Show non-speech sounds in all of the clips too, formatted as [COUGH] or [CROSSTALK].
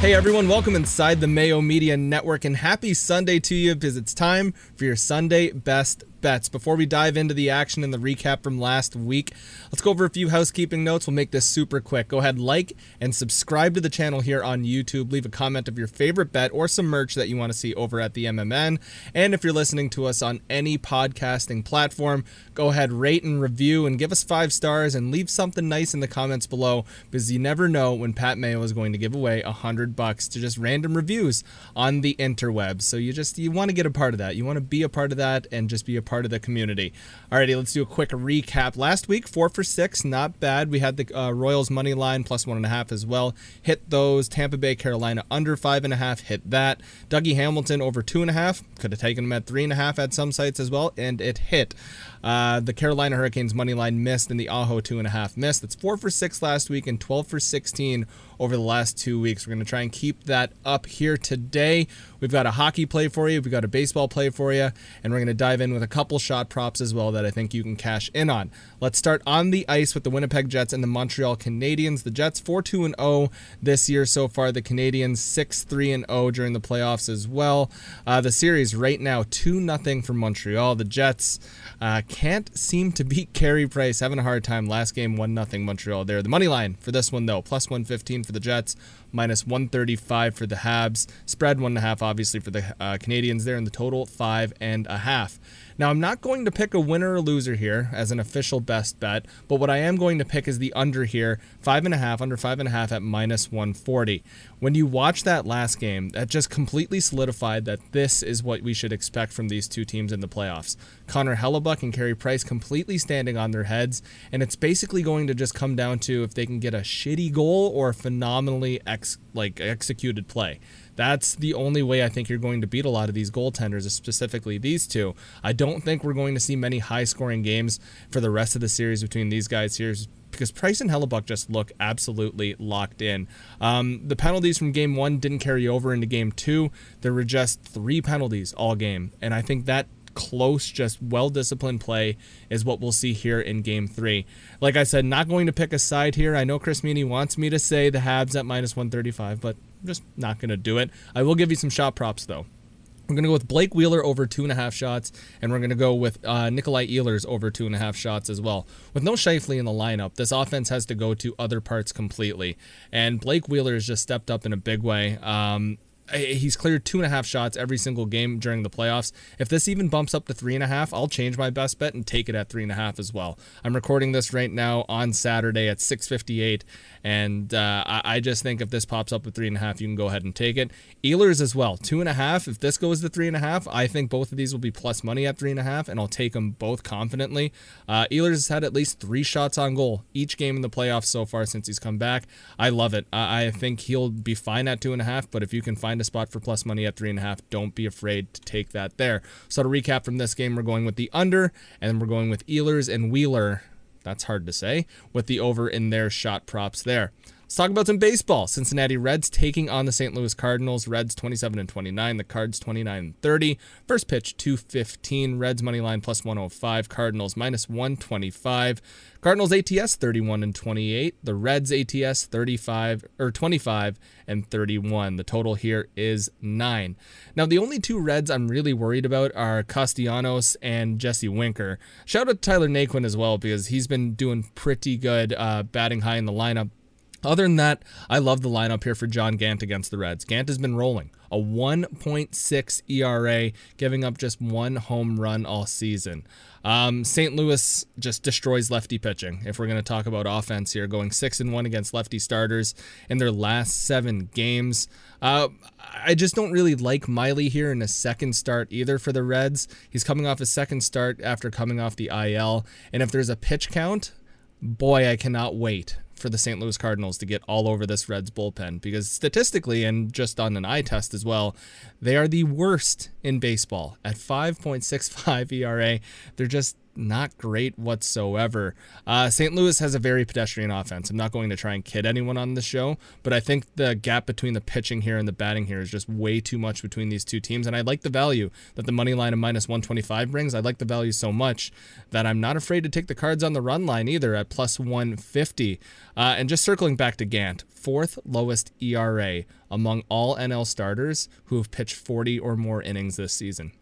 Hey everyone, welcome inside the Mayo Media Network and happy Sunday to you. Because it's time for your Sunday best bets. Before we dive into the action and the recap from last week, let's go over a few housekeeping notes. We'll make this super quick. Go ahead, like and subscribe to the channel here on YouTube. Leave a comment of your favorite bet or some merch that you want to see over at the MMN. And if you're listening to us on any podcasting platform, go ahead, rate and review and give us five stars and leave something nice in the comments below because you never know when Pat Mayo is going to give away a hundred bucks to just random reviews on the interwebs. So you just you want to get a part of that. You want to be a part of that and just be a part of the community. Alrighty, let's do a quick recap. Last week, four for six, not bad. We had the uh, Royals money line plus one and a half as well. Hit those. Tampa Bay, Carolina under five and a half. Hit that. Dougie Hamilton over two and a half. Could have taken him at three and a half at some sites as well, and it hit. Uh, the Carolina Hurricanes money line missed, and the Aho two and a half missed. That's four for six last week and 12 for 16 over the last two weeks. We're going to try and keep that up here today. We've got a hockey play for you, we've got a baseball play for you, and we're going to dive in with a couple shot props as well that I think you can cash in on. Let's start on the ice with the Winnipeg Jets and the Montreal Canadiens. The Jets 4 2 and 0 this year so far. The Canadiens 6 3 and 0 during the playoffs as well. Uh, the series right now 2 0 for Montreal. The Jets uh, can't seem to beat Carey Price, having a hard time. Last game 1 0 Montreal there. The money line for this one though, plus 115 for the Jets, minus 135 for the Habs. Spread one and a half, obviously, for the uh, Canadiens there, in the total five and a half. Now, I'm not going to pick a winner or loser here as an official best bet, but what I am going to pick is the under here, five and a half, under five and a half at minus 140. When you watch that last game, that just completely solidified that this is what we should expect from these two teams in the playoffs. Connor Hellebuyck and Carey Price completely standing on their heads, and it's basically going to just come down to if they can get a shitty goal or a phenomenally ex- like executed play. That's the only way I think you're going to beat a lot of these goaltenders, specifically these two. I don't think we're going to see many high scoring games for the rest of the series between these guys here because Price and Hellebuyck just look absolutely locked in. Um, the penalties from game one didn't carry over into game two. There were just three penalties all game. And I think that close, just well disciplined play is what we'll see here in game three. Like I said, not going to pick a side here. I know Chris Meaney wants me to say the Habs at minus 135, but I'm just not going to do it. I will give you some shot props, though. We're going to go with Blake Wheeler over two and a half shots, and we're going to go with uh, Nikolai Ehlers over two and a half shots as well. With no Scheifele in the lineup, this offense has to go to other parts completely, and Blake Wheeler has just stepped up in a big way. Um, he's cleared two and a half shots every single game during the playoffs. If this even bumps up to three and a half, I'll change my best bet and take it at three and a half as well. I'm recording this right now on Saturday at 6:58, and uh, I, just think if this pops up at three and a half, you can go ahead and take it. Ehlers as well, two and a half. If this goes to three and a half, I think both of these will be plus money at three and a half, and I'll take them both confidently. Uh, Ehlers has had at least three shots on goal each game in the playoffs so far since he's come back. I love it. I, I think he'll be fine at two and a half, but if you can find a spot for plus money at three and a half. Don't be afraid to take that there. So to recap from this game, we're going with the under, and we're going with Ehlers and Wheeler. That's hard to say with the over in their shot props there. Let's talk about some baseball. Cincinnati Reds taking on the St. Louis Cardinals. Reds 27 and 29. The Cards 29 and 30. First pitch 215. Reds money line plus 105. Cardinals minus 125. Cardinals ATS 31 and 28. The Reds ATS 35 or 25 and 31. The total here is 9. Now the only two Reds I'm really worried about are Castellanos and Jesse Winker. Shout out to Tyler Naquin as well because he's been doing pretty good uh, batting high in the lineup. Other than that, I love the lineup here for John Gant against the Reds. Gant has been rolling. A 1.6 ERA, giving up just one home run all season. Um, St. Louis just destroys lefty pitching. If we're going to talk about offense here, going six and one against lefty starters in their last seven games. Uh, I just don't really like Miley here in a second start either for the Reds. He's coming off a second start after coming off the IL, and if there's a pitch count, boy, I cannot wait for the St. Louis Cardinals to get all over this Reds bullpen because statistically and just on an eye test as well, they are the worst in baseball at 5.65 ERA. [LAUGHS] They're just not great whatsoever. Uh, St. Louis has a very pedestrian offense. I'm not going to try and kid anyone on the show, but I think the gap between the pitching here and the batting here is just way too much between these two teams. And I like the value that the money line of minus 125 brings. I like the value so much that I'm not afraid to take the cards on the run line either at plus 150. Uh, and just circling back to Gant, fourth lowest ERA among all NL starters who have pitched 40 or more innings this season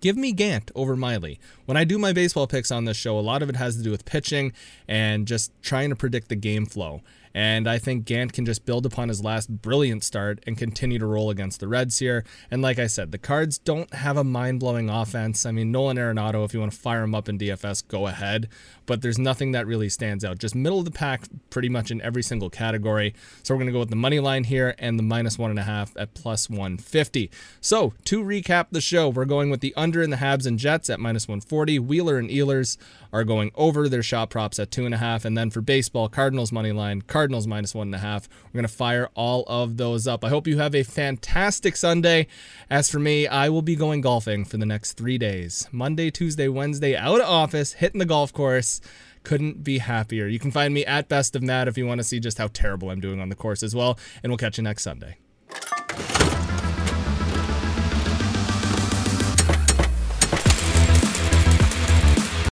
give me Gant over Miley. When I do my baseball picks on this show, a lot of it has to do with pitching and just trying to predict the game flow. And I think Gant can just build upon his last brilliant start and continue to roll against the Reds here. And like I said, the Cards don't have a mind blowing offense. I mean, Nolan Arenado, if you want to fire him up in DFS, go ahead. But there's nothing that really stands out. Just middle of the pack pretty much in every single category. So we're going to go with the money line here and the minus one and a half at plus 150. So to recap the show, we're going with the under in the Habs and Jets at minus 140. Wheeler and Ehlers are going over their shot props at two and a half. And then for baseball, Cardinals money line, Cardinals minus one and a half. We're going to fire all of those up. I hope you have a fantastic Sunday. As for me, I will be going golfing for the next three days Monday, Tuesday, Wednesday, out of office, hitting the golf course. Couldn't be happier. You can find me at Best of Matt if you want to see just how terrible I'm doing on the course as well. And we'll catch you next Sunday.